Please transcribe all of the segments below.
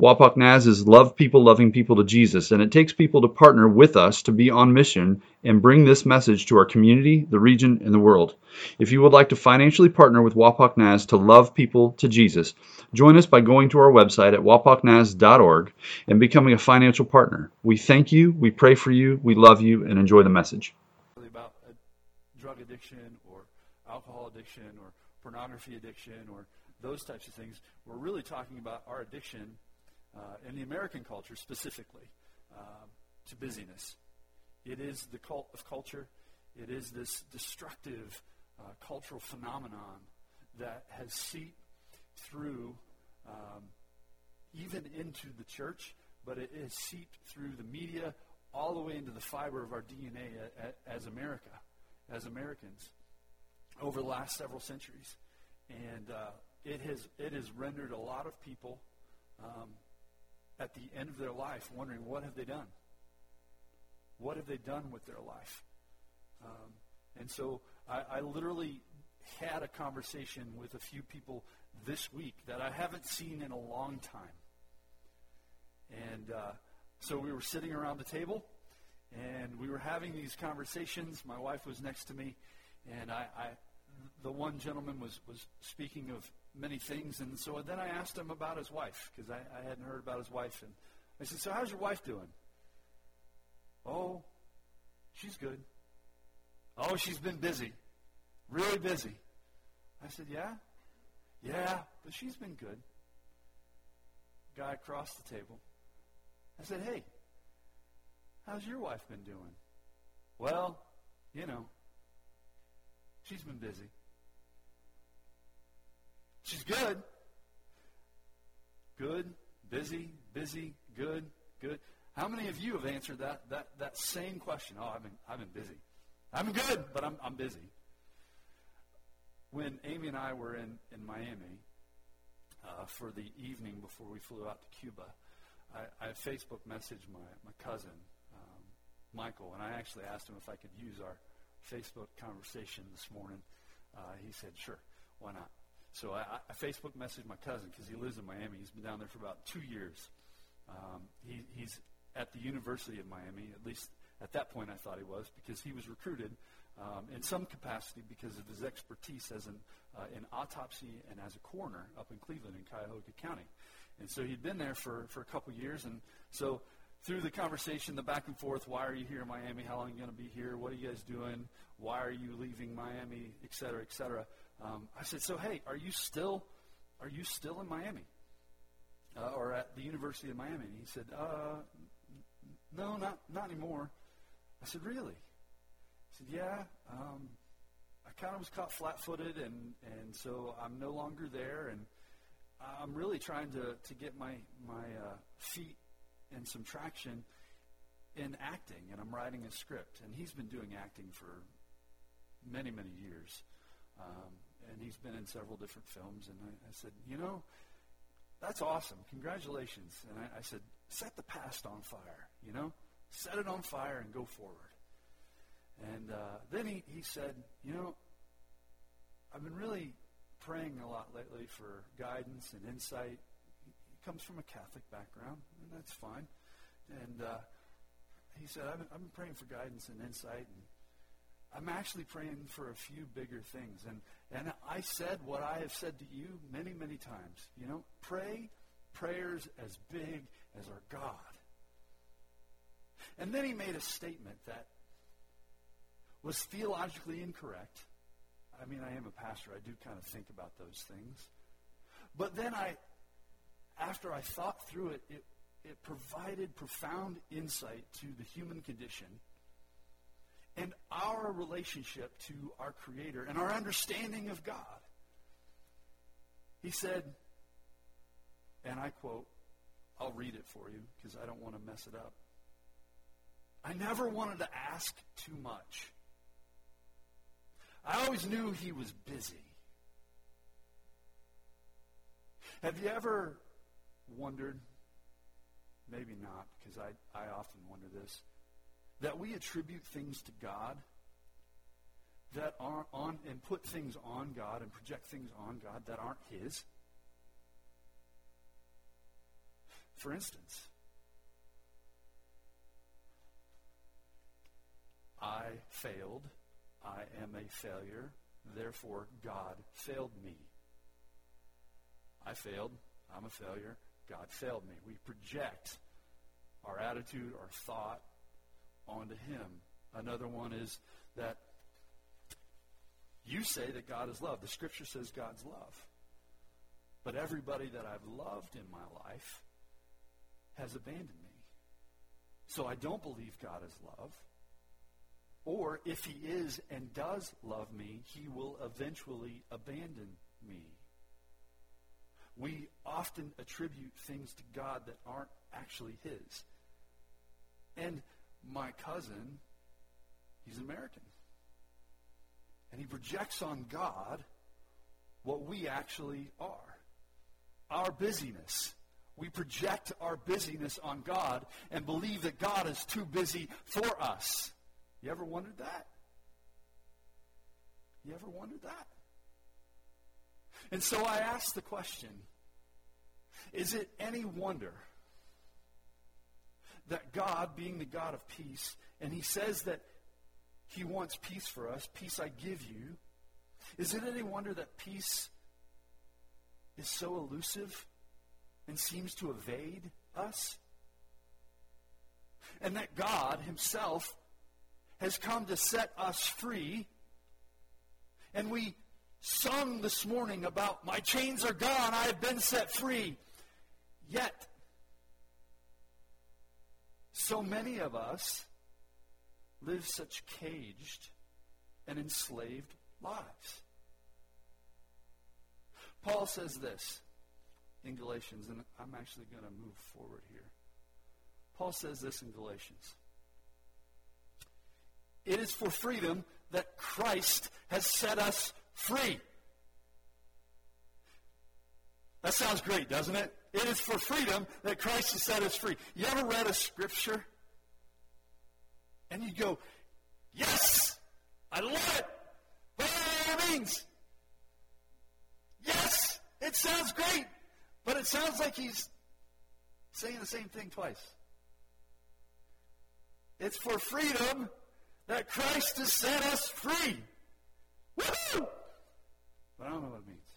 Wapak Naz is love people loving people to Jesus, and it takes people to partner with us to be on mission and bring this message to our community, the region, and the world. If you would like to financially partner with Wapak Naz to love people to Jesus, join us by going to our website at wapaknaz.org and becoming a financial partner. We thank you, we pray for you, we love you, and enjoy the message. About drug addiction or alcohol addiction or pornography addiction or those types of things. We're really talking about our addiction uh, in the American culture specifically, uh, to busyness. It is the cult of culture. It is this destructive uh, cultural phenomenon that has seeped through um, even into the church, but it has seeped through the media all the way into the fiber of our DNA as America, as Americans, over the last several centuries. And uh, it, has, it has rendered a lot of people um, at the end of their life wondering, what have they done? What have they done with their life? Um, and so I, I literally had a conversation with a few people this week that I haven't seen in a long time. And uh, so we were sitting around the table and we were having these conversations. My wife was next to me, and I, I the one gentleman was, was speaking of many things. And so then I asked him about his wife because I, I hadn't heard about his wife. And I said, So, how's your wife doing? Oh, she's good. Oh, she's been busy. Really busy. I said, Yeah? Yeah, but she's been good. Guy across the table. I said, Hey, how's your wife been doing? Well, you know, she's been busy. She's good. Good, busy, busy, good, good. How many of you have answered that, that, that same question? Oh, I've been, I've been busy. I'm good, but I'm, I'm busy. When Amy and I were in, in Miami uh, for the evening before we flew out to Cuba, I, I Facebook messaged my, my cousin, um, Michael, and I actually asked him if I could use our Facebook conversation this morning. Uh, he said, sure, why not? So I, I Facebook messaged my cousin because he lives in Miami. He's been down there for about two years. Um, he, he's at the University of Miami, at least at that point I thought he was, because he was recruited um, in some capacity because of his expertise as an uh, in autopsy and as a coroner up in Cleveland in Cuyahoga County. And so he'd been there for, for a couple years. And so through the conversation, the back and forth, why are you here in Miami? How long are you going to be here? What are you guys doing? Why are you leaving Miami? Et cetera, et cetera. Um, I said, so hey, are you still, are you still in Miami, uh, or at the University of Miami? And he said, uh, no, not not anymore. I said, really? He said, yeah. Um, I kind of was caught flat-footed, and and so I'm no longer there, and I'm really trying to to get my my uh, feet and some traction in acting, and I'm writing a script, and he's been doing acting for many many years. Um, and he's been in several different films. And I, I said, you know, that's awesome. Congratulations. And I, I said, set the past on fire, you know? Set it on fire and go forward. And uh, then he, he said, you know, I've been really praying a lot lately for guidance and insight. He comes from a Catholic background, and that's fine. And uh, he said, I've been, I've been praying for guidance and insight, and I'm actually praying for a few bigger things. And, and I said what I have said to you many, many times. You know, pray prayers as big as our God. And then he made a statement that was theologically incorrect. I mean, I am a pastor. I do kind of think about those things. But then I, after I thought through it, it, it provided profound insight to the human condition and our relationship to our Creator and our understanding of God. He said, and I quote, I'll read it for you because I don't want to mess it up. I never wanted to ask too much. I always knew he was busy. Have you ever wondered, maybe not, because I, I often wonder this, that we attribute things to God that are on and put things on God and project things on God that aren't his? For instance, I failed. I am a failure. Therefore, God failed me. I failed. I'm a failure. God failed me. We project our attitude, our thought onto Him. Another one is that you say that God is love. The Scripture says God's love. But everybody that I've loved in my life has abandoned me. So I don't believe God is love. Or if he is and does love me, he will eventually abandon me. We often attribute things to God that aren't actually his. And my cousin, he's American. And he projects on God what we actually are our busyness. We project our busyness on God and believe that God is too busy for us. You ever wondered that? You ever wondered that? And so I ask the question is it any wonder that God, being the God of peace, and He says that He wants peace for us, peace I give you, is it any wonder that peace is so elusive and seems to evade us? And that God Himself has come to set us free. And we sung this morning about, My chains are gone, I have been set free. Yet, so many of us live such caged and enslaved lives. Paul says this in Galatians, and I'm actually going to move forward here. Paul says this in Galatians. It is for freedom that Christ has set us free. That sounds great, doesn't it? It is for freedom that Christ has set us free. You ever read a scripture and you go, Yes, I love it. But all means. Yes, it sounds great, but it sounds like he's saying the same thing twice. It's for freedom that Christ has set us free. Woo! But I don't know what it means.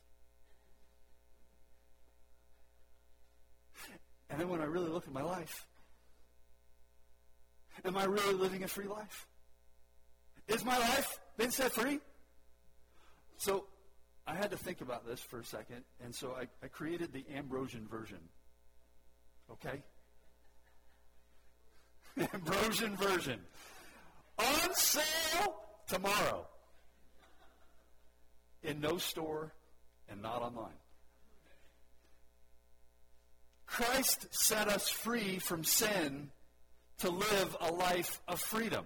And then when I really look at my life, am I really living a free life? Is my life been set free? So I had to think about this for a second, and so I, I created the Ambrosian version. Okay? Ambrosian version. On sale tomorrow. In no store and not online. Christ set us free from sin to live a life of freedom.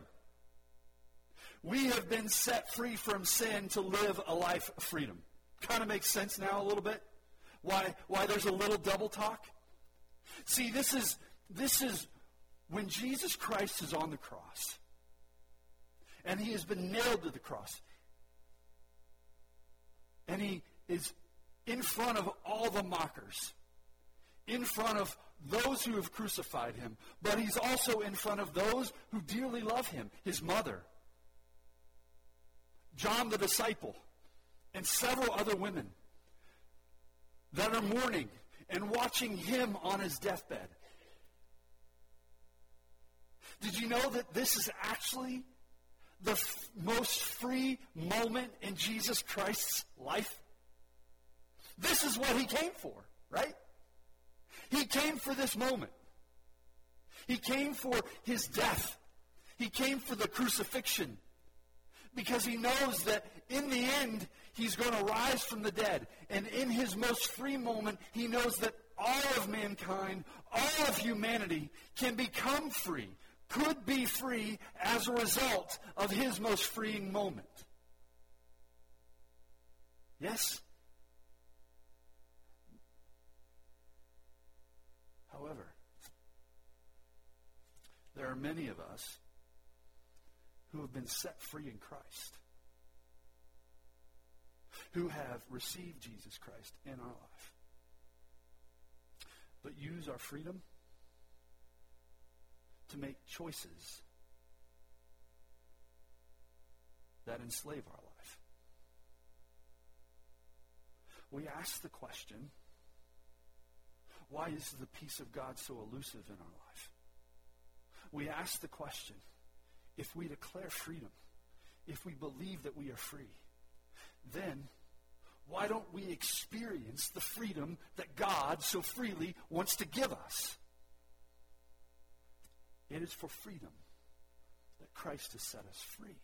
We have been set free from sin to live a life of freedom. Kind of makes sense now a little bit? Why, why there's a little double talk? See, this is, this is when Jesus Christ is on the cross and he has been nailed to the cross. And he is in front of all the mockers, in front of those who have crucified him, but he's also in front of those who dearly love him, his mother, John the disciple, and several other women that are mourning and watching him on his deathbed. Did you know that this is actually the f- most free moment in Jesus Christ's life? This is what he came for, right? He came for this moment. He came for his death. He came for the crucifixion. Because he knows that in the end, he's going to rise from the dead. And in his most free moment, he knows that all of mankind, all of humanity can become free could be free as a result of his most freeing moment. Yes. However, there are many of us who have been set free in Christ, who have received Jesus Christ in our life, but use our freedom to make choices that enslave our life. We ask the question why is the peace of God so elusive in our life? We ask the question if we declare freedom, if we believe that we are free, then why don't we experience the freedom that God so freely wants to give us? It is for freedom that Christ has set us free.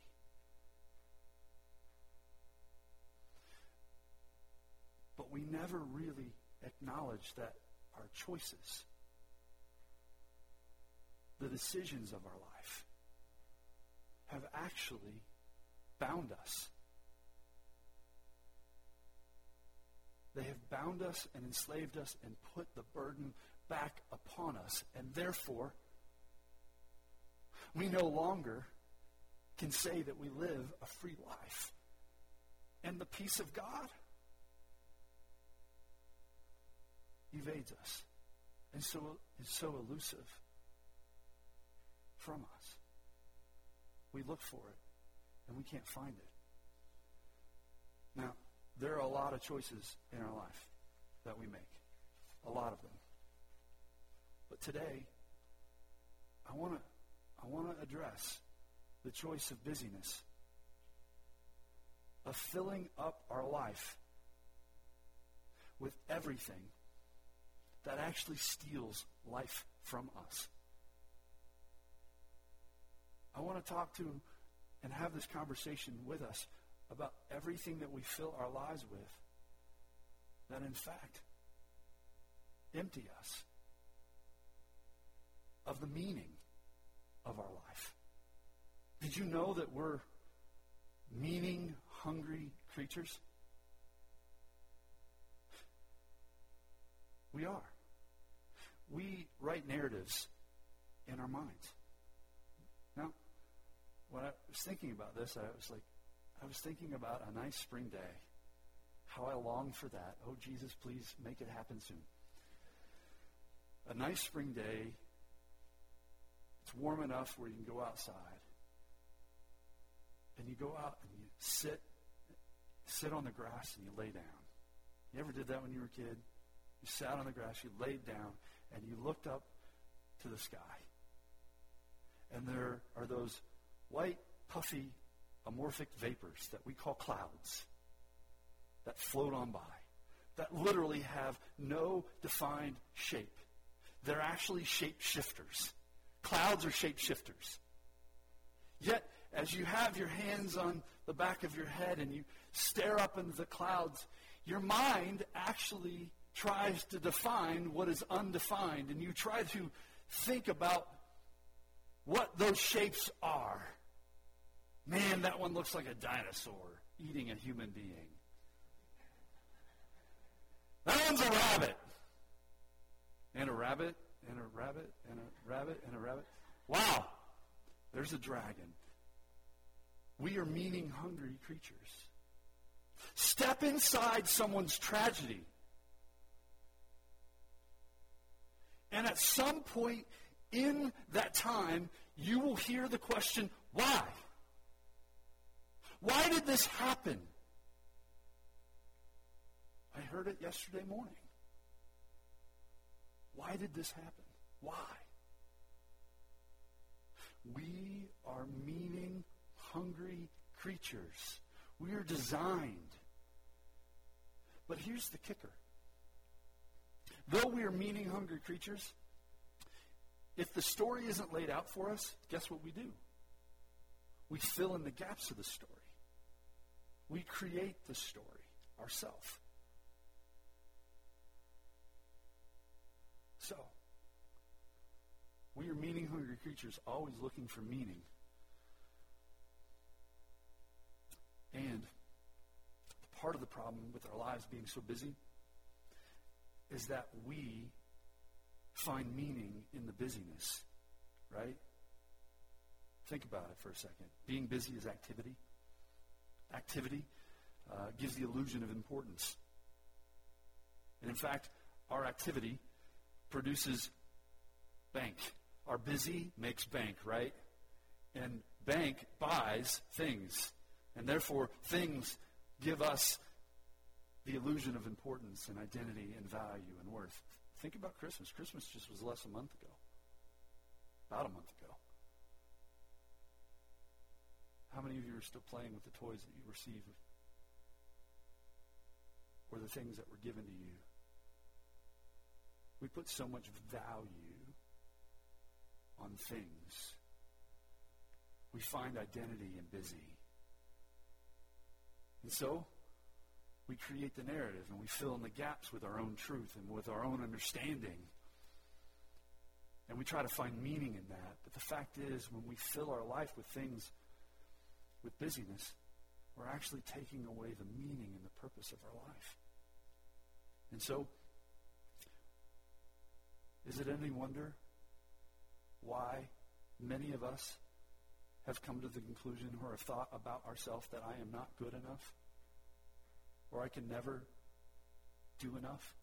But we never really acknowledge that our choices, the decisions of our life, have actually bound us. They have bound us and enslaved us and put the burden back upon us. And therefore, we no longer can say that we live a free life. And the peace of God evades us and so is so elusive from us. We look for it and we can't find it. Now, there are a lot of choices in our life that we make. A lot of them. But today, I want to I want to address the choice of busyness, of filling up our life with everything that actually steals life from us. I want to talk to and have this conversation with us about everything that we fill our lives with that, in fact, empty us of the meaning of our life. Did you know that we're meaning hungry creatures? We are. We write narratives in our minds. Now, when I was thinking about this, I was like, I was thinking about a nice spring day. How I long for that. Oh, Jesus, please make it happen soon. A nice spring day. It's warm enough where you can go outside. And you go out and you sit sit on the grass and you lay down. You ever did that when you were a kid? You sat on the grass, you laid down, and you looked up to the sky. And there are those white, puffy, amorphic vapors that we call clouds that float on by, that literally have no defined shape. They're actually shapeshifters. Clouds are shapeshifters. Yet, as you have your hands on the back of your head and you stare up into the clouds, your mind actually tries to define what is undefined, and you try to think about what those shapes are. Man, that one looks like a dinosaur eating a human being. That one's a rabbit. And a rabbit, and a rabbit, and a rabbit, and a rabbit. Wow, there's a dragon. We are meaning hungry creatures. Step inside someone's tragedy And at some point in that time, you will hear the question, why? Why did this happen? I heard it yesterday morning. Why did this happen? Why? We are meaning hungry creatures. We are designed. But here's the kicker Though we are meaning hungry creatures, if the story isn't laid out for us, guess what we do? We fill in the gaps of the story. We create the story ourselves. So, we are meaning hungry creatures, always looking for meaning. And part of the problem with our lives being so busy is that we find meaning in the busyness, right? Think about it for a second. Being busy is activity. Activity uh, gives the illusion of importance. And in fact, our activity produces bank. Our busy makes bank, right? And bank buys things. And therefore, things give us the illusion of importance and identity and value and worth. Think about Christmas. Christmas just was less a month ago. About a month ago. How many of you are still playing with the toys that you received or the things that were given to you? We put so much value on things. We find identity in busy. And so, we create the narrative and we fill in the gaps with our own truth and with our own understanding. And we try to find meaning in that. But the fact is, when we fill our life with things, with busyness, we're actually taking away the meaning and the purpose of our life. And so, is it any wonder why many of us have come to the conclusion or have thought about ourselves that I am not good enough? Or I can never do enough?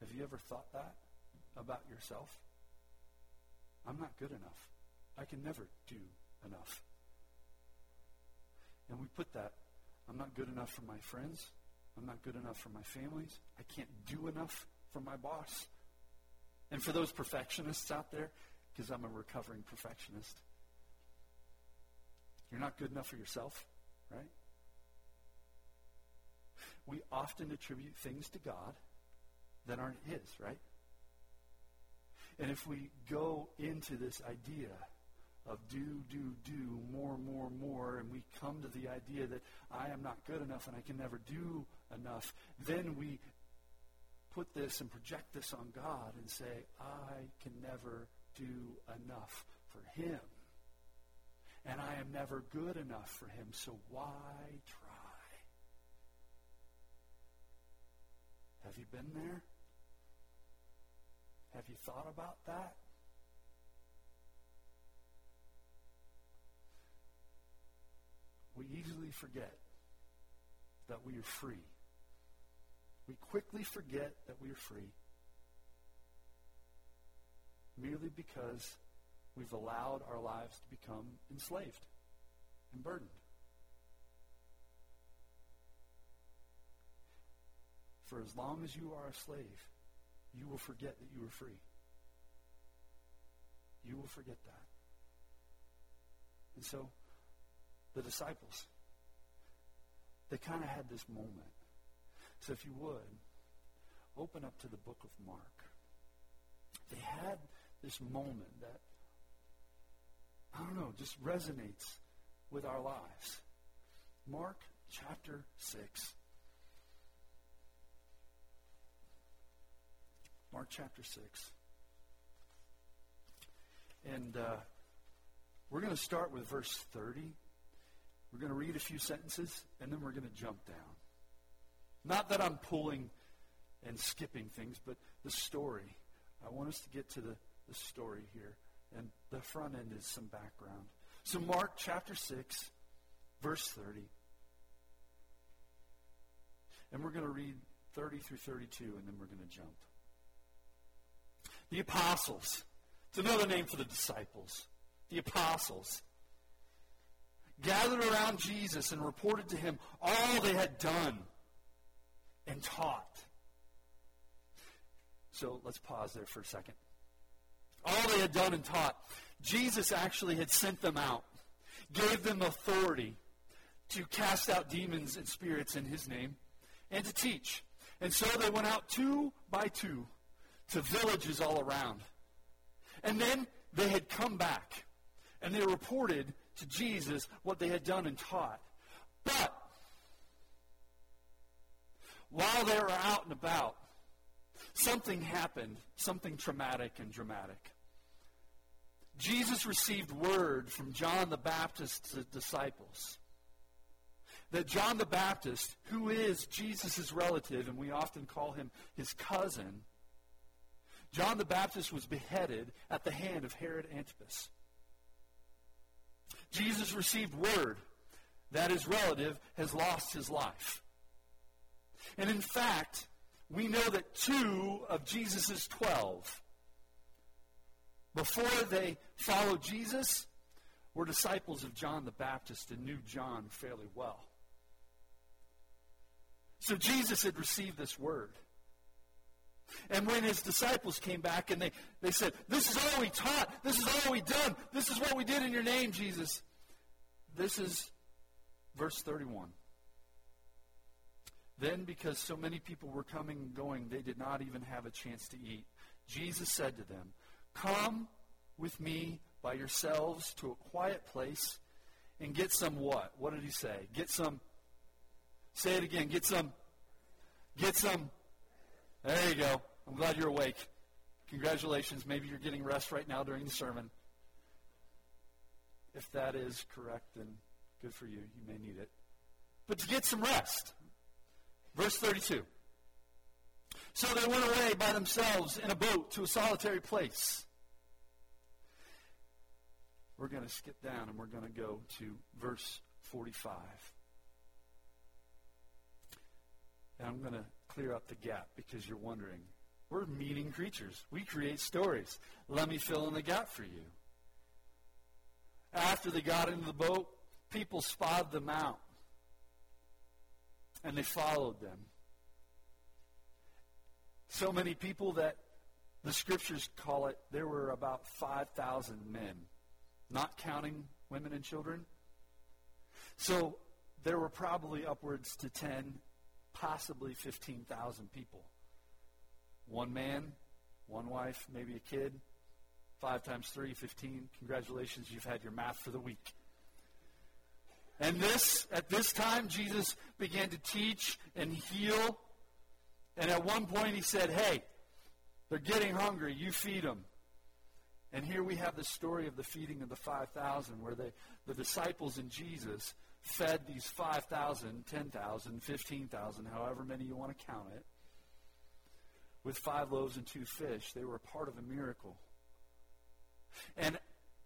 Have you ever thought that about yourself? I'm not good enough. I can never do enough. And we put that, I'm not good enough for my friends. I'm not good enough for my families. I can't do enough for my boss. And for those perfectionists out there, because I'm a recovering perfectionist, you're not good enough for yourself, right? We often attribute things to God that aren't His, right? And if we go into this idea of do, do, do, more, more, more, and we come to the idea that I am not good enough and I can never do enough, then we put this and project this on God and say, I can never do enough for Him. And I am never good enough for Him, so why try? Have you been there? Have you thought about that? We easily forget that we are free we quickly forget that we are free merely because we've allowed our lives to become enslaved and burdened. For as long as you are a slave, you will forget that you are free. You will forget that. And so, the disciples, they kind of had this moment so if you would, open up to the book of Mark. They had this moment that, I don't know, just resonates with our lives. Mark chapter 6. Mark chapter 6. And uh, we're going to start with verse 30. We're going to read a few sentences, and then we're going to jump down. Not that I'm pulling and skipping things, but the story. I want us to get to the, the story here. And the front end is some background. So, Mark chapter 6, verse 30. And we're going to read 30 through 32, and then we're going to jump. The apostles. It's another name for the disciples. The apostles gathered around Jesus and reported to him all they had done and taught. So let's pause there for a second. All they had done and taught, Jesus actually had sent them out, gave them authority to cast out demons and spirits in his name, and to teach. And so they went out two by two to villages all around. And then they had come back, and they reported to Jesus what they had done and taught. But while they were out and about, something happened, something traumatic and dramatic. Jesus received word from John the Baptist's disciples that John the Baptist, who is Jesus' relative, and we often call him his cousin, John the Baptist was beheaded at the hand of Herod Antipas. Jesus received word that his relative has lost his life. And in fact, we know that two of Jesus' twelve, before they followed Jesus, were disciples of John the Baptist and knew John fairly well. So Jesus had received this word. And when his disciples came back and they, they said, This is all we taught. This is all we done. This is what we did in your name, Jesus. This is verse 31. Then, because so many people were coming and going, they did not even have a chance to eat. Jesus said to them, Come with me by yourselves to a quiet place and get some what? What did he say? Get some. Say it again. Get some. Get some there you go. I'm glad you're awake. Congratulations. Maybe you're getting rest right now during the sermon. If that is correct, then good for you. You may need it. But to get some rest. Verse 32. So they went away by themselves in a boat to a solitary place. We're going to skip down and we're going to go to verse 45. And I'm going to clear up the gap because you're wondering. We're meaning creatures. We create stories. Let me fill in the gap for you. After they got into the boat, people spotted them out. And they followed them. So many people that the scriptures call it, there were about 5,000 men, not counting women and children. So there were probably upwards to 10 possibly 15,000 people. One man, one wife, maybe a kid. Five times three, 15. Congratulations, you've had your math for the week. And this, at this time, Jesus began to teach and heal. And at one point he said, Hey, they're getting hungry. You feed them. And here we have the story of the feeding of the 5,000, where they, the disciples and Jesus fed these 5,000, 10,000, 15,000, however many you want to count it, with five loaves and two fish. They were a part of a miracle. And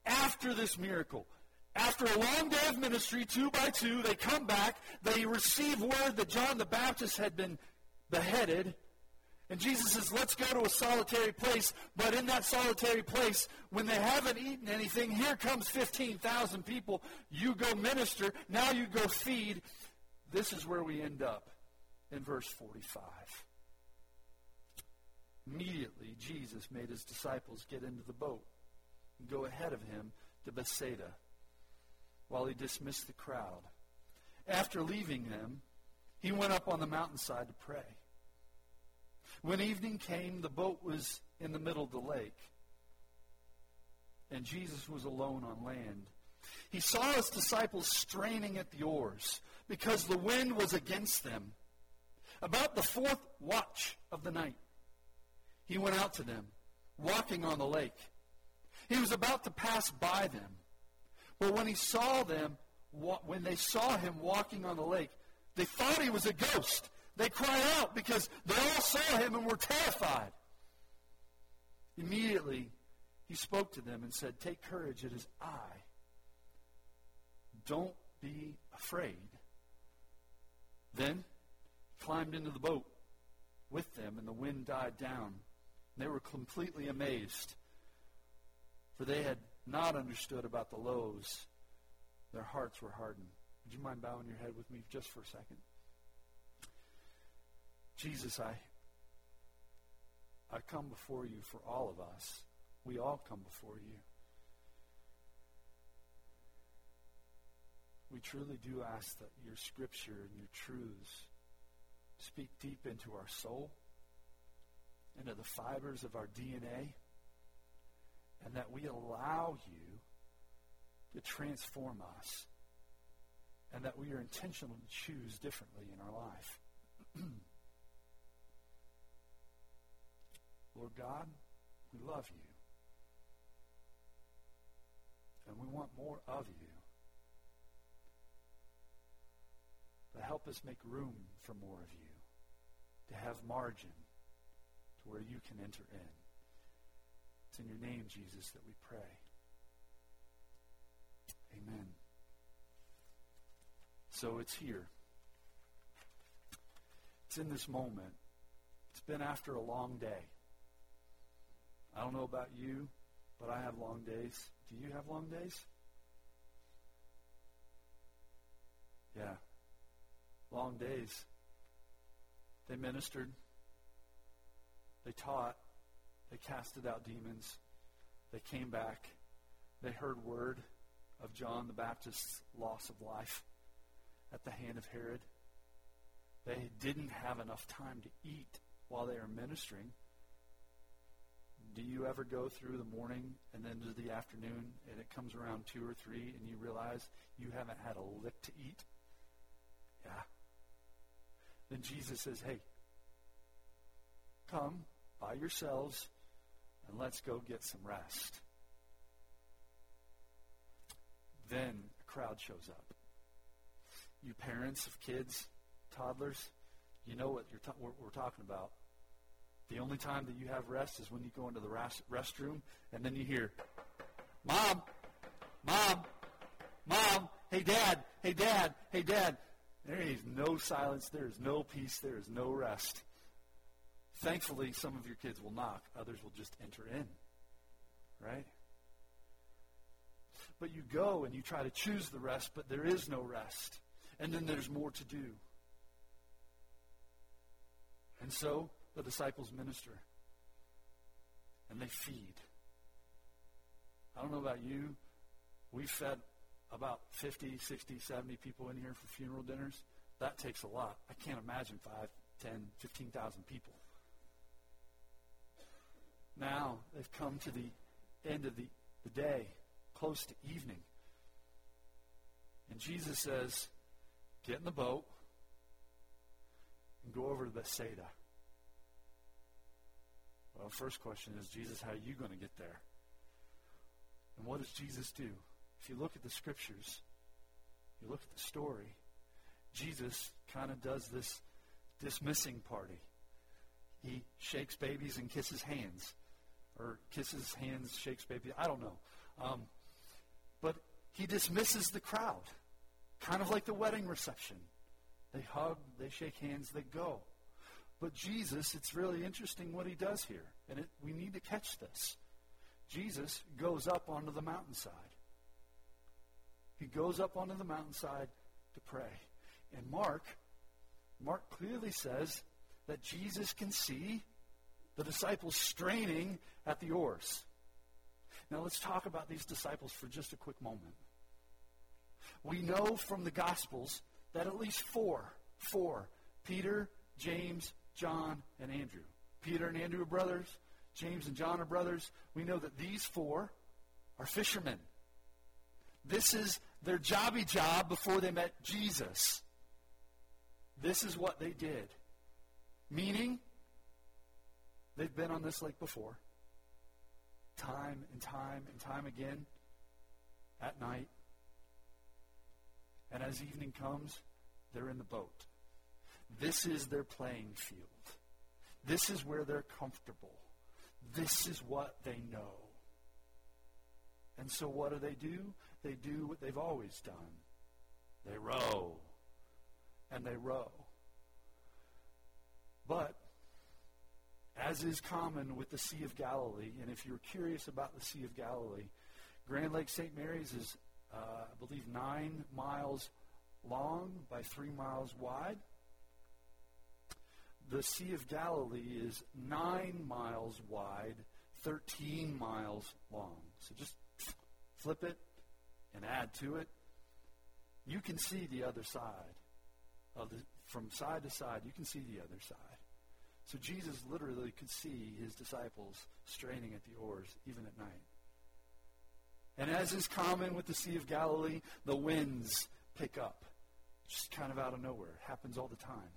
after this miracle, after a long day of ministry, two by two, they come back. They receive word that John the Baptist had been beheaded and Jesus says, let's go to a solitary place. But in that solitary place, when they haven't eaten anything, here comes 15,000 people. You go minister. Now you go feed. This is where we end up in verse 45. Immediately, Jesus made his disciples get into the boat and go ahead of him to Bethsaida while he dismissed the crowd. After leaving them, he went up on the mountainside to pray. When evening came, the boat was in the middle of the lake, and Jesus was alone on land. He saw his disciples straining at the oars because the wind was against them. About the fourth watch of the night, he went out to them, walking on the lake. He was about to pass by them. But when he saw them, when they saw him walking on the lake, they thought he was a ghost they cry out because they all saw him and were terrified. Immediately, he spoke to them and said, Take courage, it is I. Don't be afraid. Then he climbed into the boat with them, and the wind died down. They were completely amazed, for they had not understood about the loaves. Their hearts were hardened. Would you mind bowing your head with me just for a second? Jesus, I, I come before you for all of us. We all come before you. We truly do ask that your scripture and your truths speak deep into our soul, into the fibers of our DNA, and that we allow you to transform us, and that we are intentional to choose differently in our life. Lord God, we love you. And we want more of you. But help us make room for more of you, to have margin to where you can enter in. It's in your name, Jesus, that we pray. Amen. So it's here. It's in this moment. It's been after a long day. I don't know about you, but I have long days. Do you have long days? Yeah. Long days. They ministered. They taught. They casted out demons. They came back. They heard word of John the Baptist's loss of life at the hand of Herod. They didn't have enough time to eat while they were ministering. Do you ever go through the morning and then to the afternoon and it comes around 2 or 3 and you realize you haven't had a lick to eat? Yeah. Then Jesus says, hey, come by yourselves and let's go get some rest. Then a crowd shows up. You parents of kids, toddlers, you know what, what we're talking about. The only time that you have rest is when you go into the restroom and then you hear, Mom, Mom, Mom, hey, Dad, hey, Dad, hey, Dad. There is no silence. There is no peace. There is no rest. Thankfully, some of your kids will knock. Others will just enter in. Right? But you go and you try to choose the rest, but there is no rest. And then there's more to do. And so the disciples minister. And they feed. I don't know about you. We fed about 50, 60, 70 people in here for funeral dinners. That takes a lot. I can't imagine 5, 10, 15,000 people. Now they've come to the end of the, the day, close to evening. And Jesus says, Get in the boat and go over to Bethsaida. Well, first question is, Jesus, how are you going to get there? And what does Jesus do? If you look at the scriptures, you look at the story, Jesus kind of does this dismissing party. He shakes babies and kisses hands. Or kisses hands, shakes babies. I don't know. Um, but he dismisses the crowd. Kind of like the wedding reception. They hug, they shake hands, they go. But Jesus, it's really interesting what he does here. And it, we need to catch this. Jesus goes up onto the mountainside. He goes up onto the mountainside to pray. And Mark, Mark clearly says that Jesus can see the disciples straining at the oars. Now let's talk about these disciples for just a quick moment. We know from the Gospels that at least four, four, Peter, James, John, and Andrew. Peter and Andrew are brothers. James and John are brothers. We know that these four are fishermen. This is their jobby job before they met Jesus. This is what they did. Meaning, they've been on this lake before, time and time and time again, at night. And as evening comes, they're in the boat. This is their playing field. This is where they're comfortable. This is what they know. And so what do they do? They do what they've always done. They row. And they row. But, as is common with the Sea of Galilee, and if you're curious about the Sea of Galilee, Grand Lake St. Mary's is, uh, I believe, nine miles long by three miles wide the Sea of Galilee is nine miles wide, 13 miles long. So just flip it and add to it. You can see the other side of the, from side to side. You can see the other side. So Jesus literally could see his disciples straining at the oars even at night. And as is common with the Sea of Galilee, the winds pick up. Just kind of out of nowhere. It happens all the time.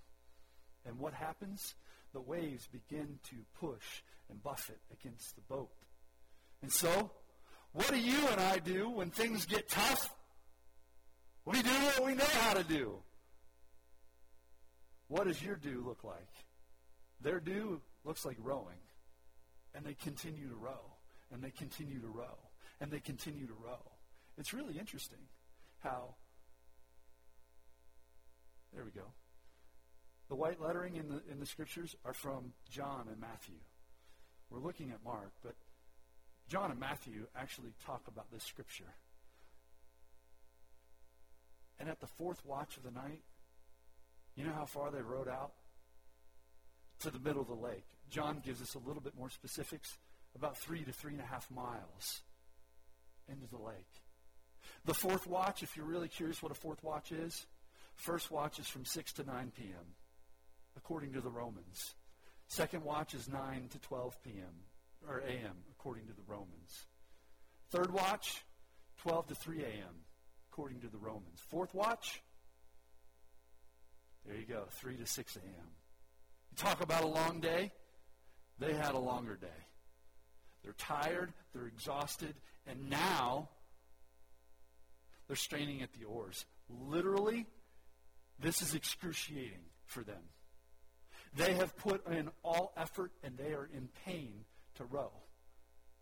And what happens? The waves begin to push and buffet against the boat. And so, what do you and I do when things get tough? We do what we know how to do. What does your do look like? Their do looks like rowing. And they continue to row. And they continue to row. And they continue to row. It's really interesting how. There we go. The white lettering in the, in the scriptures are from John and Matthew. We're looking at Mark, but John and Matthew actually talk about this scripture. And at the fourth watch of the night, you know how far they rode out? To the middle of the lake. John gives us a little bit more specifics about three to three and a half miles into the lake. The fourth watch, if you're really curious what a fourth watch is, first watch is from 6 to 9 p.m., according to the Romans. Second watch is 9 to 12 p.m., or a.m., according to the Romans. Third watch, 12 to 3 a.m., according to the Romans. Fourth watch, there you go, 3 to 6 a.m. You talk about a long day, they had a longer day. They're tired, they're exhausted, and now they're straining at the oars. Literally, this is excruciating for them. They have put in all effort and they are in pain to row.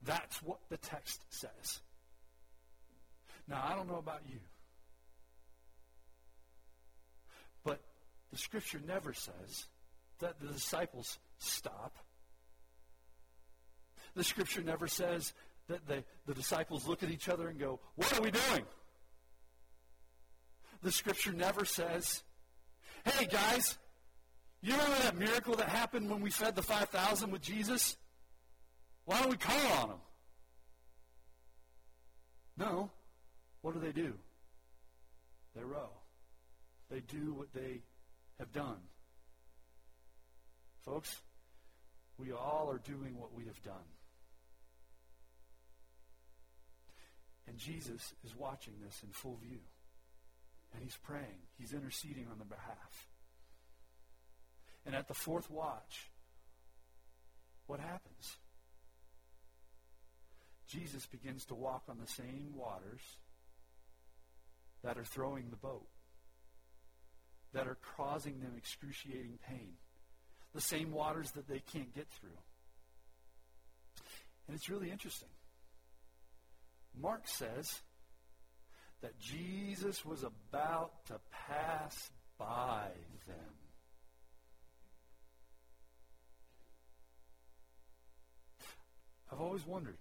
That's what the text says. Now, I don't know about you, but the scripture never says that the disciples stop. The scripture never says that the, the disciples look at each other and go, What are we doing? The scripture never says, Hey, guys, you remember that miracle that happened when we fed the 5,000 with Jesus? Why don't we call on them? No. What do they do? They row. They do what they have done. Folks, we all are doing what we have done. And Jesus is watching this in full view. And he's praying. He's interceding on the behalf. And at the fourth watch, what happens? Jesus begins to walk on the same waters that are throwing the boat, that are causing them excruciating pain, the same waters that they can't get through. And it's really interesting. Mark says that Jesus was about to pass by them. I've always wondered.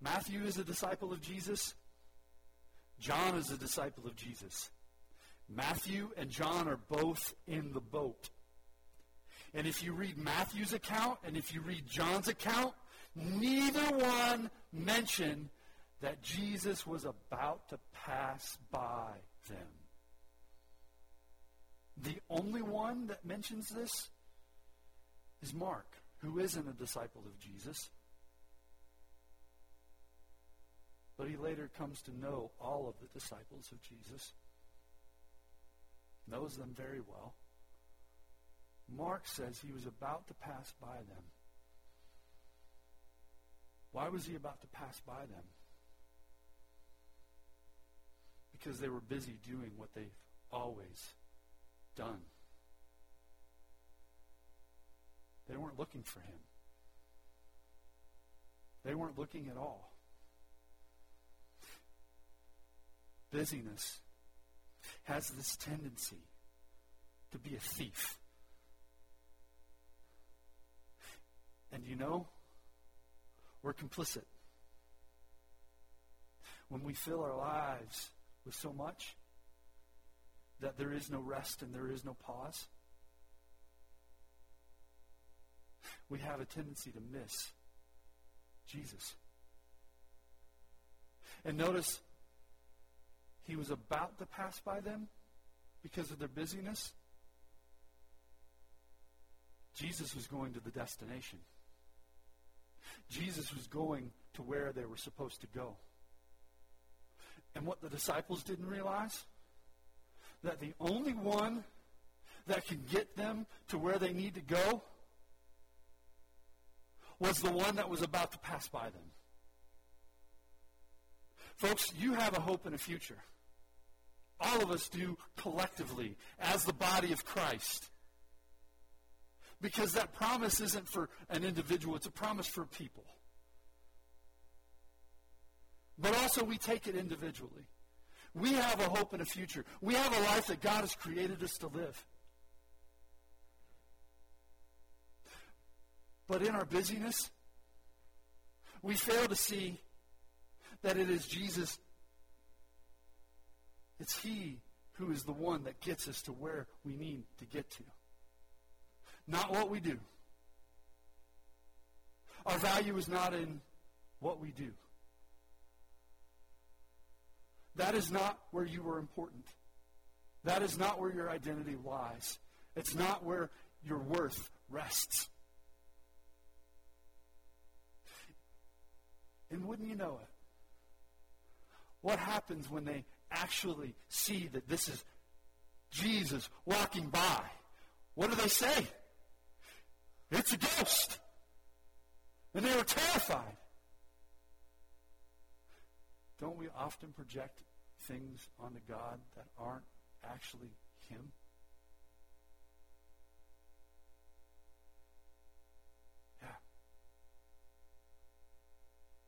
Matthew is a disciple of Jesus. John is a disciple of Jesus. Matthew and John are both in the boat. And if you read Matthew's account and if you read John's account, neither one mention that Jesus was about to pass by them. The only one that mentions this is Mark, who isn't a disciple of Jesus. But he later comes to know all of the disciples of Jesus, knows them very well. Mark says he was about to pass by them. Why was he about to pass by them? Because they were busy doing what they've always done. They weren't looking for him. They weren't looking at all. Busyness has this tendency to be a thief. And you know, we're complicit. When we fill our lives with so much that there is no rest and there is no pause, we have a tendency to miss Jesus. And notice, he was about to pass by them because of their busyness. Jesus was going to the destination. Jesus was going to where they were supposed to go. And what the disciples didn't realize? That the only one that can get them to where they need to go was the one that was about to pass by them. Folks, you have a hope and a future. all of us do collectively as the body of Christ. Because that promise isn't for an individual, it's a promise for people. But also, we take it individually. We have a hope and a future. We have a life that God has created us to live. But in our busyness, we fail to see that it is Jesus, it's He who is the one that gets us to where we need to get to. Not what we do. Our value is not in what we do. That is not where you are important. That is not where your identity lies. It's not where your worth rests. And wouldn't you know it? What happens when they actually see that this is Jesus walking by? What do they say? It's a ghost. And they were terrified. Don't we often project things onto God that aren't actually Him?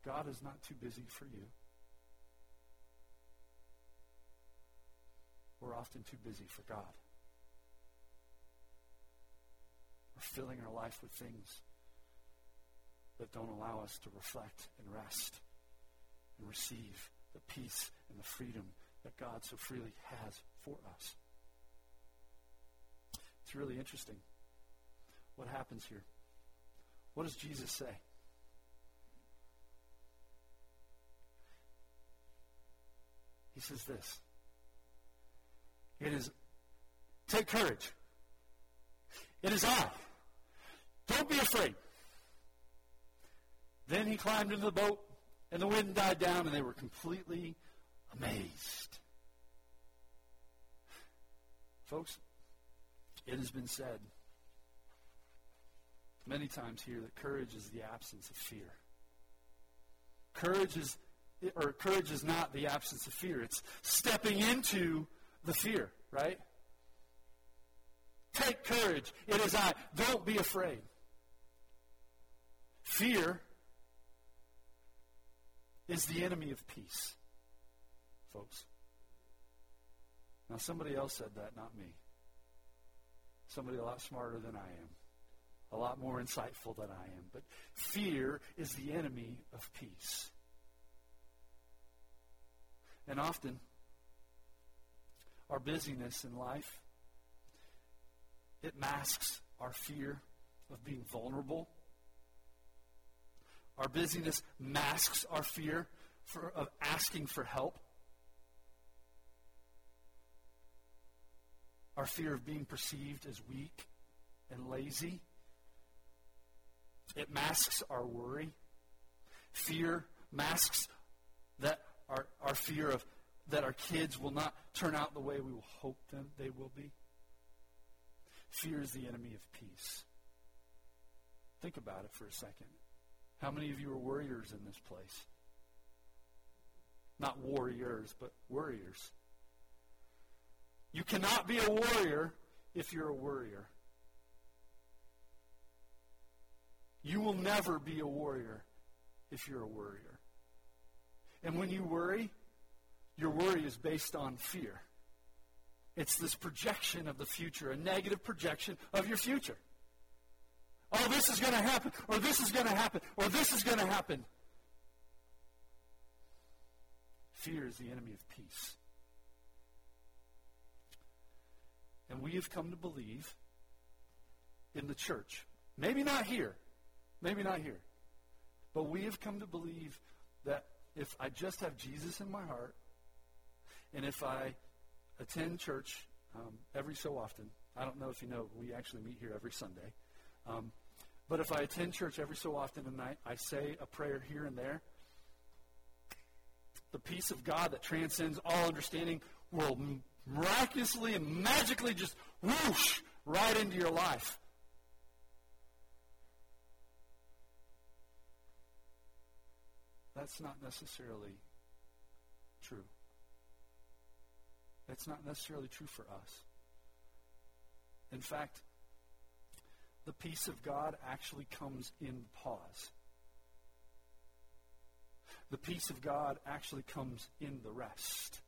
God is not too busy for you. We're often too busy for God. We're filling our life with things that don't allow us to reflect and rest and receive the peace and the freedom that God so freely has for us. It's really interesting what happens here. What does Jesus say? He says this It is, take courage. It is I. Don't be afraid. Then he climbed into the boat and the wind died down, and they were completely amazed. Folks, it has been said many times here that courage is the absence of fear. Courage is or courage is not the absence of fear. It's stepping into the fear, right? Take courage. It is I. Don't be afraid. Fear is the enemy of peace, folks. Now, somebody else said that, not me. Somebody a lot smarter than I am, a lot more insightful than I am. But fear is the enemy of peace. And often, our busyness in life, it masks our fear of being vulnerable our busyness masks our fear for, of asking for help. Our fear of being perceived as weak and lazy. It masks our worry. Fear masks that our, our fear of that our kids will not turn out the way we will hope them they will be. Fear is the enemy of peace. Think about it for a second. How many of you are warriors in this place? Not warriors, but warriors. You cannot be a warrior if you're a worrier. You will never be a warrior if you're a worrier. And when you worry, your worry is based on fear. It's this projection of the future, a negative projection of your future. Oh, this is going to happen, or this is going to happen, or this is going to happen. Fear is the enemy of peace. And we have come to believe in the church. Maybe not here. Maybe not here. But we have come to believe that if I just have Jesus in my heart, and if I attend church um, every so often, I don't know if you know, we actually meet here every Sunday. Um, but if I attend church every so often and I, I say a prayer here and there, the peace of God that transcends all understanding will miraculously and magically just whoosh right into your life. That's not necessarily true. That's not necessarily true for us. In fact, the peace of God actually comes in pause. The peace of God actually comes in the rest.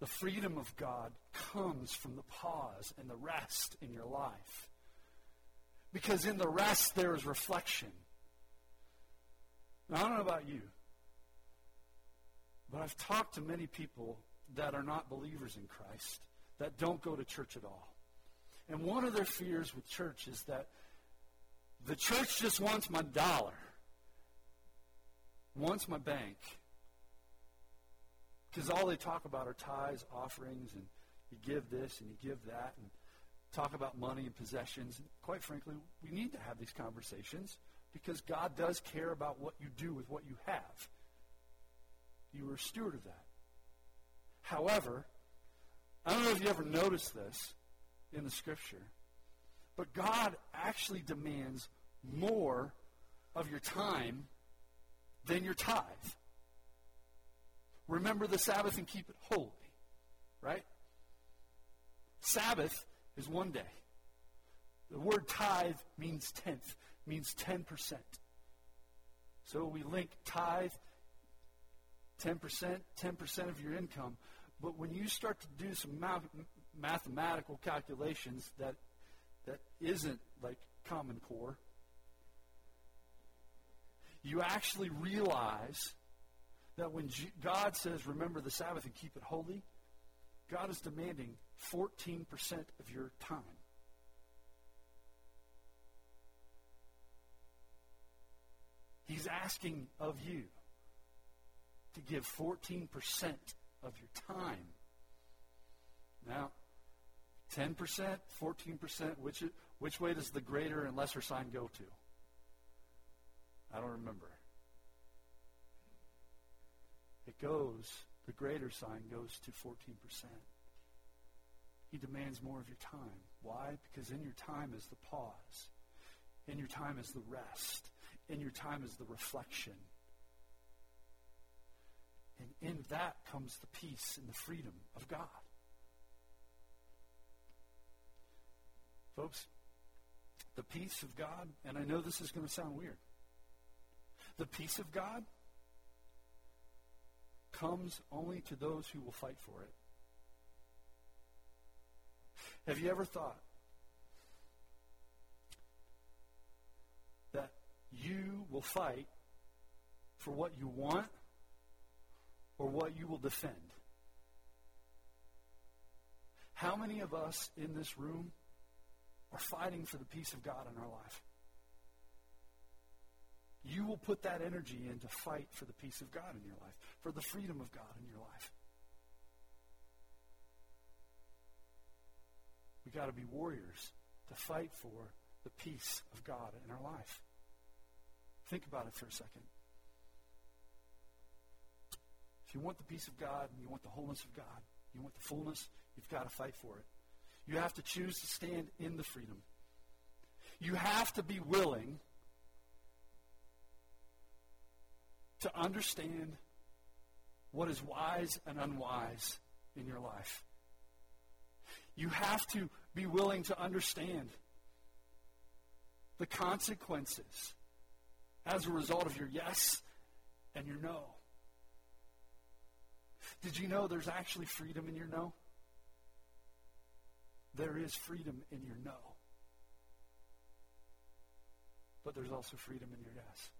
The freedom of God comes from the pause and the rest in your life. Because in the rest, there is reflection. Now, I don't know about you, but I've talked to many people that are not believers in Christ, that don't go to church at all. And one of their fears with church is that the church just wants my dollar, wants my bank. Because all they talk about are tithes, offerings, and you give this and you give that, and talk about money and possessions. And quite frankly, we need to have these conversations because God does care about what you do with what you have. You are a steward of that. However, I don't know if you ever noticed this in the scripture, but God actually demands more of your time than your tithe. Remember the Sabbath and keep it holy, right? Sabbath is one day. The word tithe means tenth, means 10%. So we link tithe, 10%, 10% of your income. But when you start to do some math- mathematical calculations that that isn't like Common Core, you actually realize that when God says, remember the Sabbath and keep it holy, God is demanding 14% of your time. He's asking of you to give 14% of your time. Now, 10%, 14%, which, which way does the greater and lesser sign go to? I don't remember. It goes, the greater sign goes to 14%. He demands more of your time. Why? Because in your time is the pause. In your time is the rest. In your time is the reflection. And in that comes the peace and the freedom of God. Folks, the peace of God, and I know this is going to sound weird, the peace of God comes only to those who will fight for it. Have you ever thought that you will fight for what you want or what you will defend? How many of us in this room are fighting for the peace of God in our life. You will put that energy in to fight for the peace of God in your life, for the freedom of God in your life. We got to be warriors to fight for the peace of God in our life. Think about it for a second. If you want the peace of God and you want the wholeness of God, you want the fullness, you've got to fight for it. You have to choose to stand in the freedom. You have to be willing to understand what is wise and unwise in your life. You have to be willing to understand the consequences as a result of your yes and your no. Did you know there's actually freedom in your no? There is freedom in your no. But there's also freedom in your yes.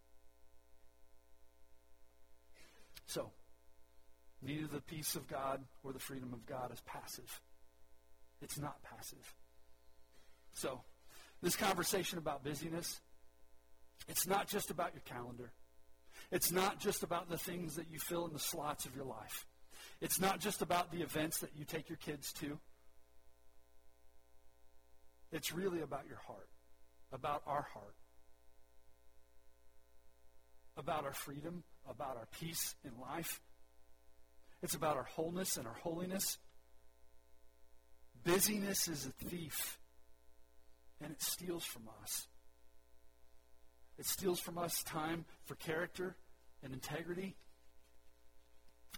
So, neither the peace of God or the freedom of God is passive. It's not passive. So, this conversation about busyness, it's not just about your calendar. It's not just about the things that you fill in the slots of your life. It's not just about the events that you take your kids to. It's really about your heart, about our heart, about our freedom, about our peace in life. It's about our wholeness and our holiness. Busyness is a thief, and it steals from us. It steals from us time for character and integrity.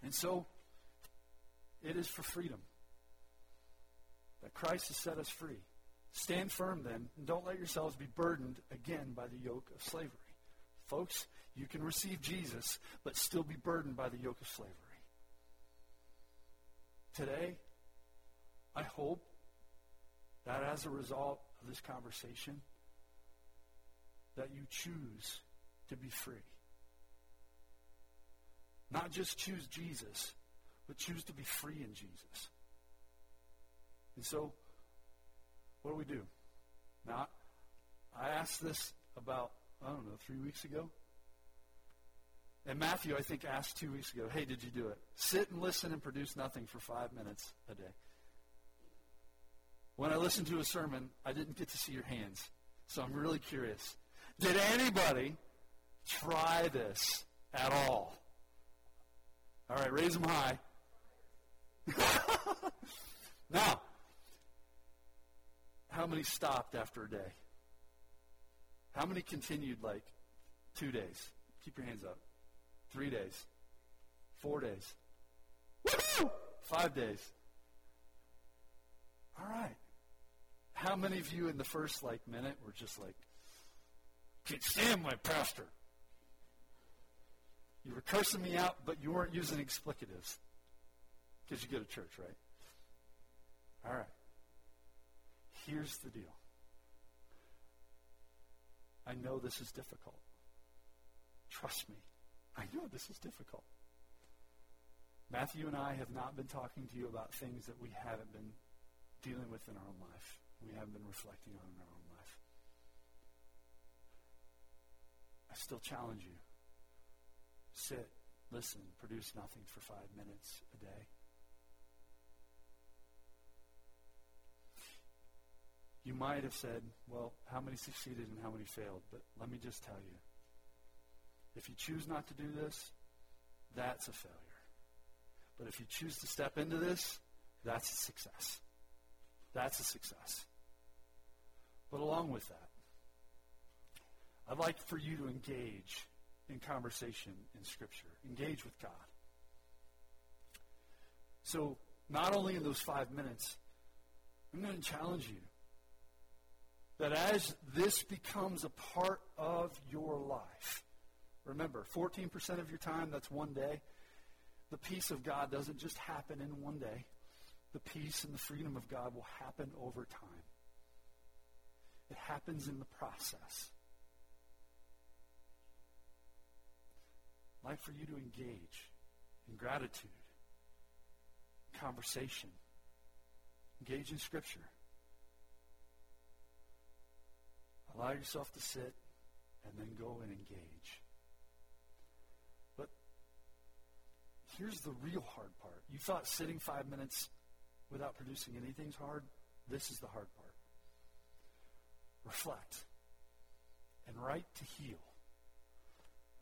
And so, It is for freedom. That Christ has set us free. Stand firm then, and don't let yourselves be burdened again by the yoke of slavery. Folks, you can receive Jesus, but still be burdened by the yoke of slavery. Today, I hope that as a result of this conversation, that you choose to be free. Not just choose Jesus, but choose to be free in Jesus. And so, what do we do? Now, I asked this about, I don't know, three weeks ago. And Matthew, I think, asked two weeks ago, hey, did you do it? Sit and listen and produce nothing for five minutes a day. When I listened to a sermon, I didn't get to see your hands. So I'm really curious. Did anybody try this at all? All right, raise them high. now, how many stopped after a day? How many continued like two days? Keep your hands up. Three days. Four days. Woo-hoo! Five days. All right. How many of you in the first like minute were just like, can't stand my pastor? You were cursing me out, but you weren't using explicatives because you go to church, right? All right. Here's the deal. I know this is difficult. Trust me. I know this is difficult. Matthew and I have not been talking to you about things that we haven't been dealing with in our own life. We haven't been reflecting on in our own life. I still challenge you. Sit, listen, produce nothing for five minutes a day. You might have said, well, how many succeeded and how many failed? But let me just tell you if you choose not to do this, that's a failure. But if you choose to step into this, that's a success. That's a success. But along with that, I'd like for you to engage in conversation in Scripture, engage with God. So, not only in those five minutes, I'm going to challenge you that as this becomes a part of your life, remember, 14% of your time, that's one day. The peace of God doesn't just happen in one day. The peace and the freedom of God will happen over time. It happens in the process. Like for you to engage in gratitude, conversation, engage in Scripture. Allow yourself to sit and then go and engage. But here's the real hard part. You thought sitting five minutes without producing anything's hard? This is the hard part. Reflect and write to heal.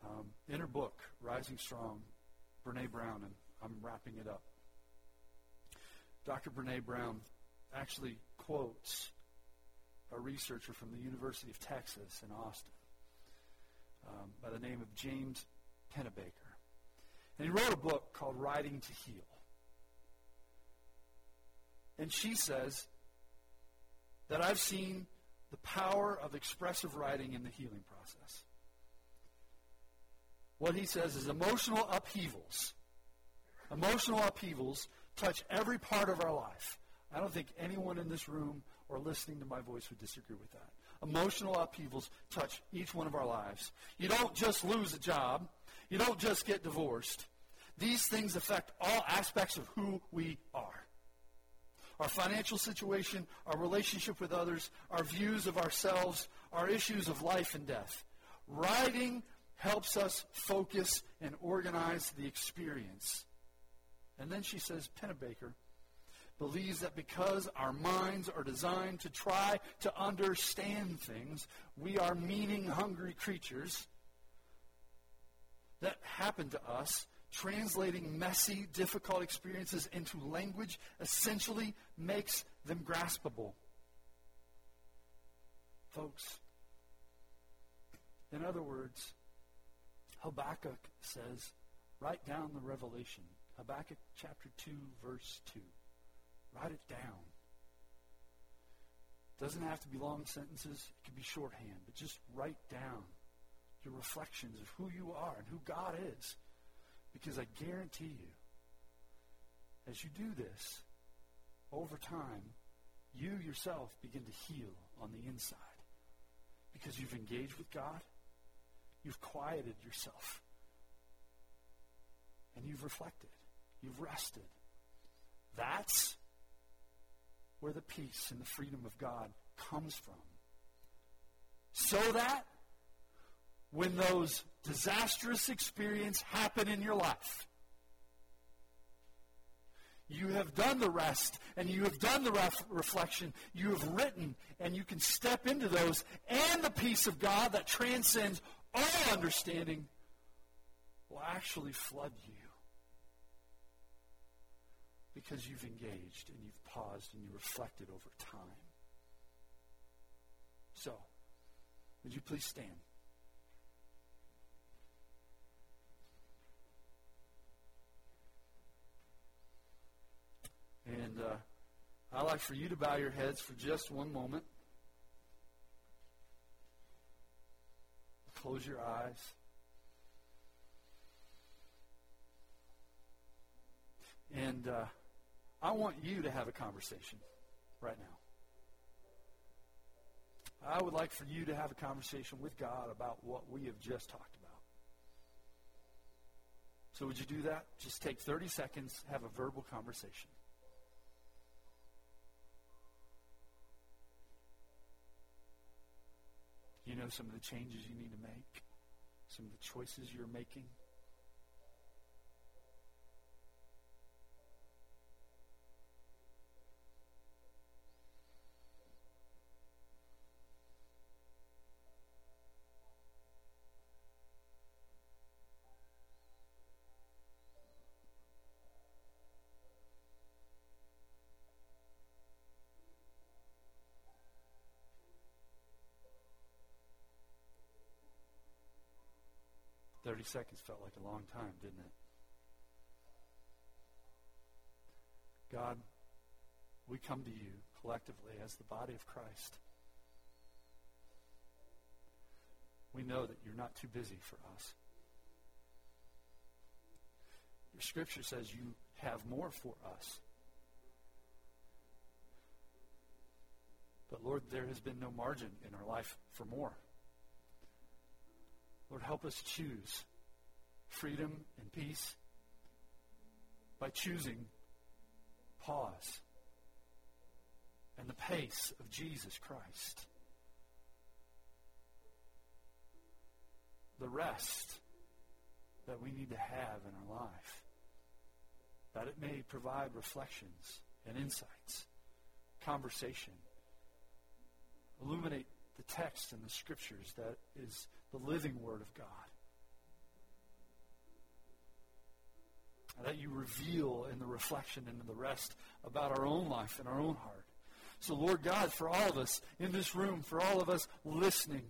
Um, in her book, Rising Strong, Brene Brown, and I'm wrapping it up. Dr. Brene Brown actually quotes a researcher from the University of Texas in Austin um, by the name of James Pennebaker. And he wrote a book called Writing to Heal. And she says that I've seen the power of expressive writing in the healing process. What he says is emotional upheavals. Emotional upheavals touch every part of our life. I don't think anyone in this room or listening to my voice would disagree with that. Emotional upheavals touch each one of our lives. You don't just lose a job. You don't just get divorced. These things affect all aspects of who we are. Our financial situation, our relationship with others, our views of ourselves, our issues of life and death. Writing helps us focus and organize the experience. And then she says, Pennebaker believes that because our minds are designed to try to understand things, we are meaning hungry creatures that happen to us. Translating messy, difficult experiences into language essentially makes them graspable. Folks, in other words, Habakkuk says, write down the revelation. Habakkuk chapter 2, verse 2. Write it down. Doesn't have to be long sentences. It can be shorthand. But just write down your reflections of who you are and who God is. Because I guarantee you, as you do this, over time, you yourself begin to heal on the inside. Because you've engaged with God, you've quieted yourself, and you've reflected, you've rested. That's where the peace and the freedom of God comes from. So that when those disastrous experiences happen in your life, you have done the rest and you have done the ref- reflection. You have written and you can step into those and the peace of God that transcends all understanding will actually flood you because you've engaged and you've paused and you reflected over time. So, would you please stand? And uh, I'd like for you to bow your heads for just one moment. Close your eyes. And uh, I want you to have a conversation right now. I would like for you to have a conversation with God about what we have just talked about. So, would you do that? Just take 30 seconds, have a verbal conversation. You know some of the changes you need to make, some of the choices you're making. Seconds felt like a long time, didn't it? God, we come to you collectively as the body of Christ. We know that you're not too busy for us. Your scripture says you have more for us. But Lord, there has been no margin in our life for more. Lord, help us choose freedom and peace by choosing pause and the pace of Jesus Christ. The rest that we need to have in our life, that it may provide reflections and insights, conversation, illuminate the text and the scriptures that is the living Word of God. That you reveal in the reflection and in the rest about our own life and our own heart. So, Lord God, for all of us in this room, for all of us listening,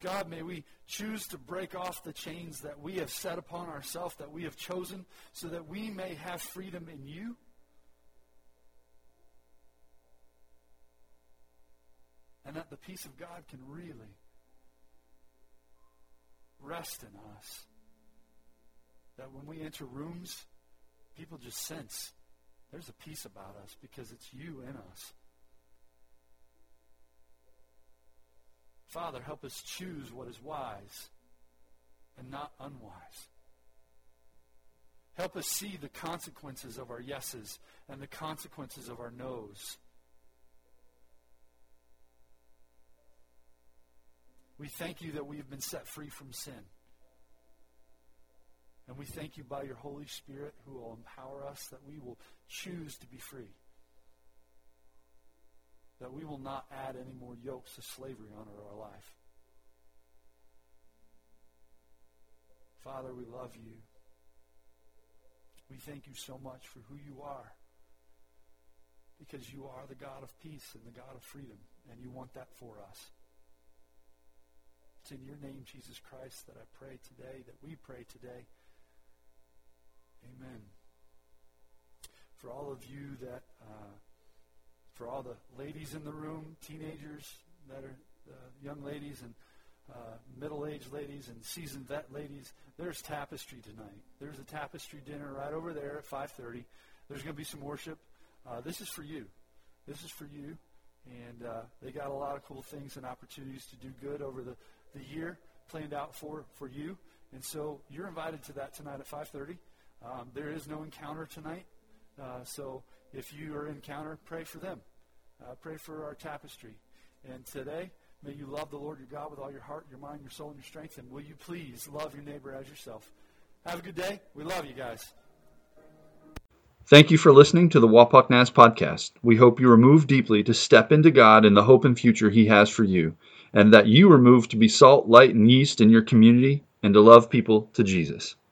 God, may we choose to break off the chains that we have set upon ourselves, that we have chosen, so that we may have freedom in you. And that the peace of God can really rest in us. That when we enter rooms, people just sense there's a peace about us because it's you in us. Father, help us choose what is wise and not unwise. Help us see the consequences of our yeses and the consequences of our nos. We thank you that we have been set free from sin. And we thank you by your Holy Spirit who will empower us that we will choose to be free. That we will not add any more yokes of slavery onto our life. Father, we love you. We thank you so much for who you are. Because you are the God of peace and the God of freedom, and you want that for us. It's in your name, Jesus Christ, that I pray today, that we pray today. Amen. For all of you that, uh, for all the ladies in the room, teenagers that are uh, young ladies and uh, middle-aged ladies and seasoned vet ladies, there's tapestry tonight. There's a tapestry dinner right over there at 5:30. There's going to be some worship. Uh, this is for you. This is for you. And uh, they got a lot of cool things and opportunities to do good over the, the year planned out for, for you. And so you're invited to that tonight at 5:30. Um, there is no encounter tonight. Uh, so if you are encounter, pray for them. Uh, pray for our tapestry. And today, may you love the Lord your God with all your heart, your mind, your soul, and your strength. And will you please love your neighbor as yourself? Have a good day. We love you guys. Thank you for listening to the Wapak podcast. We hope you are moved deeply to step into God and the hope and future He has for you, and that you are moved to be salt, light, and yeast in your community and to love people to Jesus.